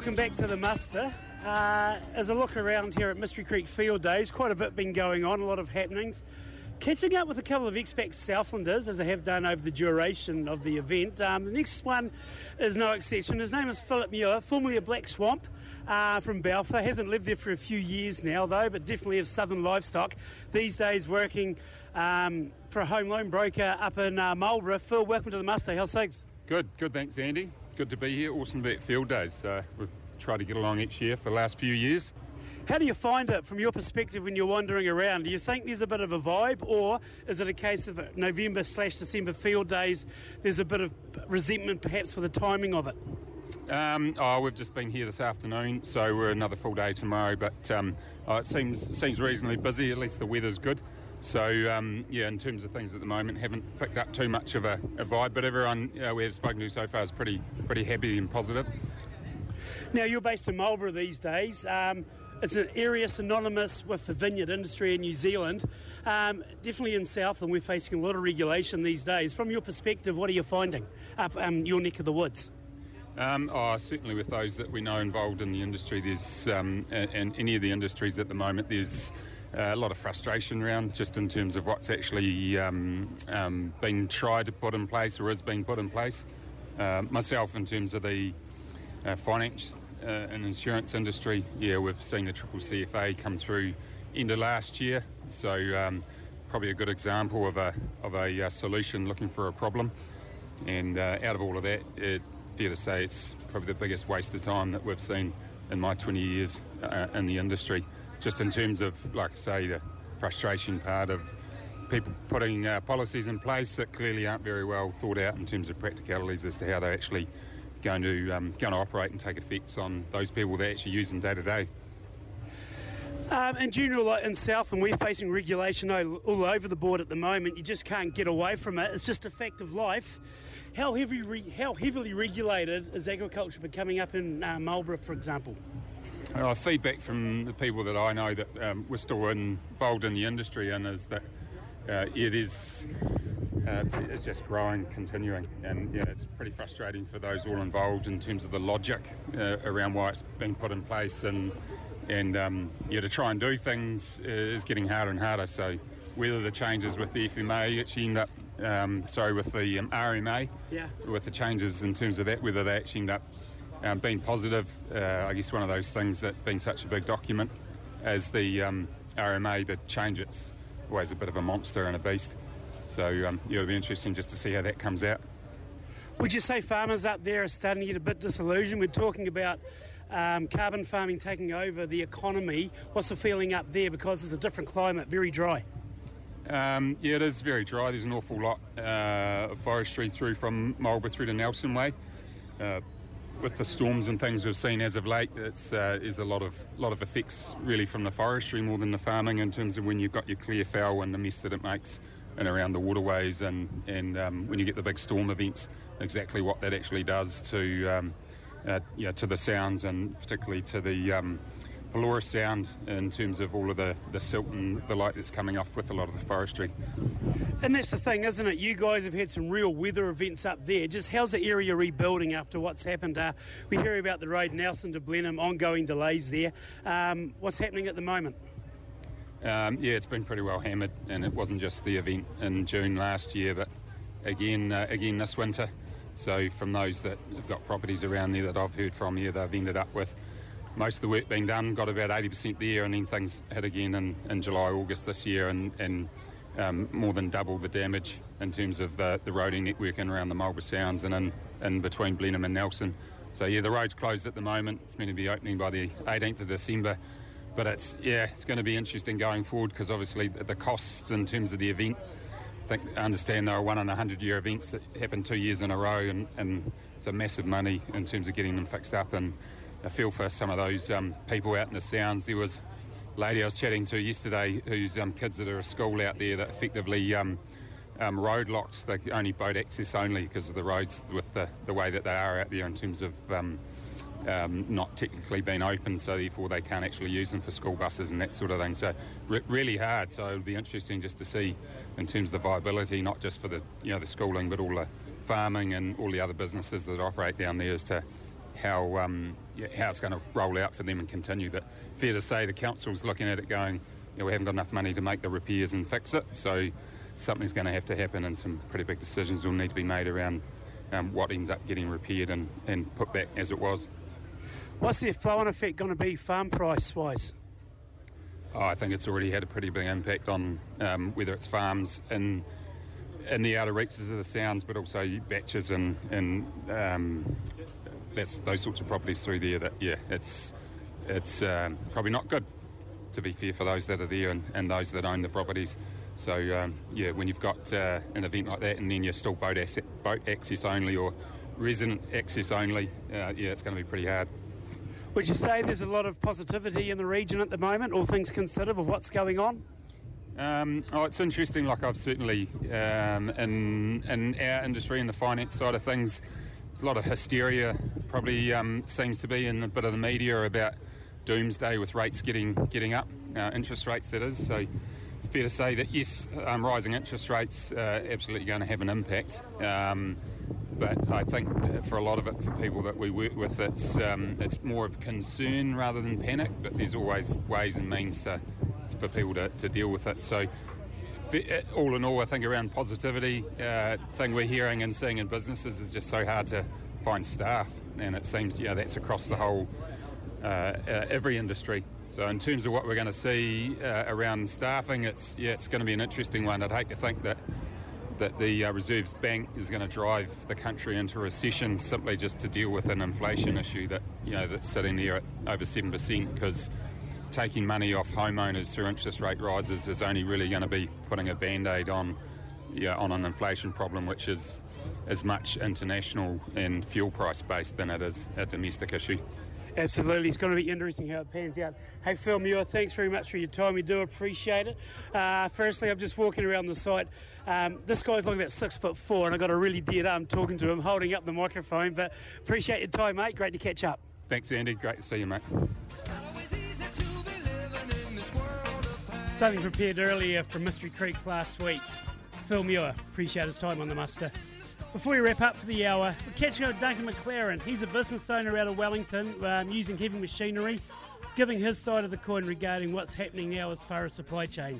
welcome back to the muster. Uh, as I look around here at Mystery Creek Field Days, quite a bit been going on, a lot of happenings. Catching up with a couple of expat Southlanders, as I have done over the duration of the event. Um, the next one is no exception. His name is Philip Muir, formerly a Black Swamp uh, from Balfour. Hasn't lived there for a few years now, though, but definitely of Southern Livestock. These days working um, for a home loan broker up in uh, Marlborough. Phil, welcome to the muster. How's things? Good, good. Thanks, Andy. Good to be here. Awesome Field Days. Uh, we've tried to get along each year for the last few years. How do you find it from your perspective when you're wandering around? Do you think there's a bit of a vibe, or is it a case of November slash December field days? There's a bit of resentment, perhaps, for the timing of it. Um, oh, we've just been here this afternoon, so we're another full day tomorrow. But um, oh, it seems seems reasonably busy. At least the weather's good. So um, yeah, in terms of things at the moment, haven't picked up too much of a, a vibe. But everyone we have spoken to so far is pretty pretty happy and positive. Now you're based in Marlborough these days. Um, it's an area synonymous with the vineyard industry in New Zealand. Um, definitely in Southland, we're facing a lot of regulation these days. From your perspective, what are you finding up um, your neck of the woods? Um, oh, certainly with those that we know involved in the industry, there's um, and any of the industries at the moment, there's uh, a lot of frustration around just in terms of what's actually um, um been tried to put in place or is being put in place. Uh, myself, in terms of the uh, finance uh, and insurance industry, yeah, we've seen the triple CFA come through of last year, so um, probably a good example of a of a uh, solution looking for a problem. And out of all of that, it, fair to say it's probably the biggest waste of time that we've seen in my 20 years in the industry. Just in terms of, like I say, the frustration part of people putting uh, policies in place that clearly aren't very well thought out in terms of practicalities as to how they're actually going to um, going to operate and take effects on those people that actually use them day to day. Um, in general, like in South, and we're facing regulation all, all, over the board at the moment. You just can't get away from it. It's just a fact of life. How heavy, re- how heavily regulated is agriculture becoming up in uh, Marlborough, for example? Uh, feedback from the people that I know that um, we're still involved in the industry and is that uh, it is uh, it's just growing, continuing, and yeah, it's pretty frustrating for those all involved in terms of the logic uh, around why it's being put in place, and and um, yeah, to try and do things is getting harder and harder. So whether the changes with the FMA actually end up, um, sorry, with the um, RMA, yeah. with the changes in terms of that, whether they actually end up um, being positive, uh, I guess one of those things that being such a big document as the um, RMA to change it's always a bit of a monster and a beast. So um, yeah, it'll be interesting just to see how that comes out. Would you say farmers up there are starting to get a bit disillusioned? We're talking about um, carbon farming taking over the economy. What's the feeling up there because it's a different climate, very dry? Um, yeah, it is very dry. There's an awful lot uh, of forestry through from Marlborough through to Nelson Way. Uh, with the storms and things we've seen as of late, it's uh, is a lot of lot of effects really from the forestry more than the farming in terms of when you've got your clear fell and the mess that it makes and around the waterways and and um, when you get the big storm events, exactly what that actually does to um, uh, yeah to the sounds and particularly to the um, Pelorus sound in terms of all of the, the silt and the light that's coming off with a lot of the forestry. And that's the thing, isn't it? You guys have had some real weather events up there. Just how's the area rebuilding after what's happened? Uh, we hear about the road Nelson to Blenheim, ongoing delays there. Um, what's happening at the moment? Um, yeah, it's been pretty well hammered, and it wasn't just the event in June last year, but again, uh, again this winter. So, from those that have got properties around there that I've heard from here, they've ended up with most of the work being done, got about 80% there, and then things hit again in, in July, August this year, and, and um, more than double the damage in terms of the, the roading network in around the Marlborough Sounds and in, in between Blenheim and Nelson. So, yeah, the road's closed at the moment. It's meant to be opening by the 18th of December but it's yeah, it's going to be interesting going forward because obviously the costs in terms of the event. I think I understand there are one in a hundred year events that happen two years in a row, and, and it's a massive money in terms of getting them fixed up. And I feel for some of those um, people out in the sounds. There was a lady I was chatting to yesterday whose um, kids that are at school out there that effectively. Um, um, road locked, they only boat access only because of the roads with the, the way that they are out there in terms of um, um, not technically being open, so therefore they can't actually use them for school buses and that sort of thing. So re- really hard. So it would be interesting just to see in terms of the viability, not just for the you know the schooling, but all the farming and all the other businesses that operate down there, as to how um, how it's going to roll out for them and continue. But fair to say, the council's looking at it going, you know, we haven't got enough money to make the repairs and fix it, so something's going to have to happen, and some pretty big decisions will need to be made around um, what ends up getting repaired and, and put back as it was. What's the flow-on effect going to be farm price-wise? Oh, I think it's already had a pretty big impact on um, whether it's farms in in the outer reaches of the sounds, but also baches and and um, that's those sorts of properties through there. That yeah, it's it's um, probably not good to be fair for those that are there and, and those that own the properties. So um, yeah, when you've got uh, an event like that and then you're still boat, asset, boat access only or resident access only, uh, yeah, it's going to be pretty hard. Would you say there's a lot of positivity in the region at the moment, all things considered, of what's going on? Um, oh, it's interesting. Like I've certainly um, in in our industry, in the finance side of things, a lot of hysteria. Probably um, seems to be in a bit of the media about doomsday with rates getting getting up, uh, interest rates that is. So it's fair to say that yes, um, rising interest rates uh, absolutely going to have an impact. Um, but I think uh, for a lot of it, for people that we work with, it's um, it's more of concern rather than panic. But there's always ways and means to, for people to, to deal with it. So all in all, I think around positivity, uh, thing we're hearing and seeing in businesses is just so hard to find staff, and it seems you know that's across the whole uh, uh, every industry. So in terms of what we're going to see uh, around staffing, it's yeah it's going to be an interesting one. I'd hate to think that that the uh, Reserves Bank is going to drive the country into recession simply just to deal with an inflation issue that you know that's sitting there at over seven percent because taking money off homeowners through interest rate rises is only really going to be putting a band-aid on yeah, on an inflation problem which is as much international and fuel price based than it is a domestic issue. Absolutely, it's going to be interesting how it pans out. Hey, Phil Muir, thanks very much for your time. We do appreciate it. Uh, firstly, I'm just walking around the site. Um, this guy's looking about six foot four, and I got a really dead arm talking to him, holding up the microphone. But appreciate your time, mate. Great to catch up. Thanks, Andy. Great to see you, mate. Something prepared earlier from Mystery Creek last week. Phil Muir, appreciate his time on the muster. Before we wrap up for the hour, we're catching up with Duncan McLaren. He's a business owner out of Wellington um, using heavy machinery, giving his side of the coin regarding what's happening now as far as supply chain.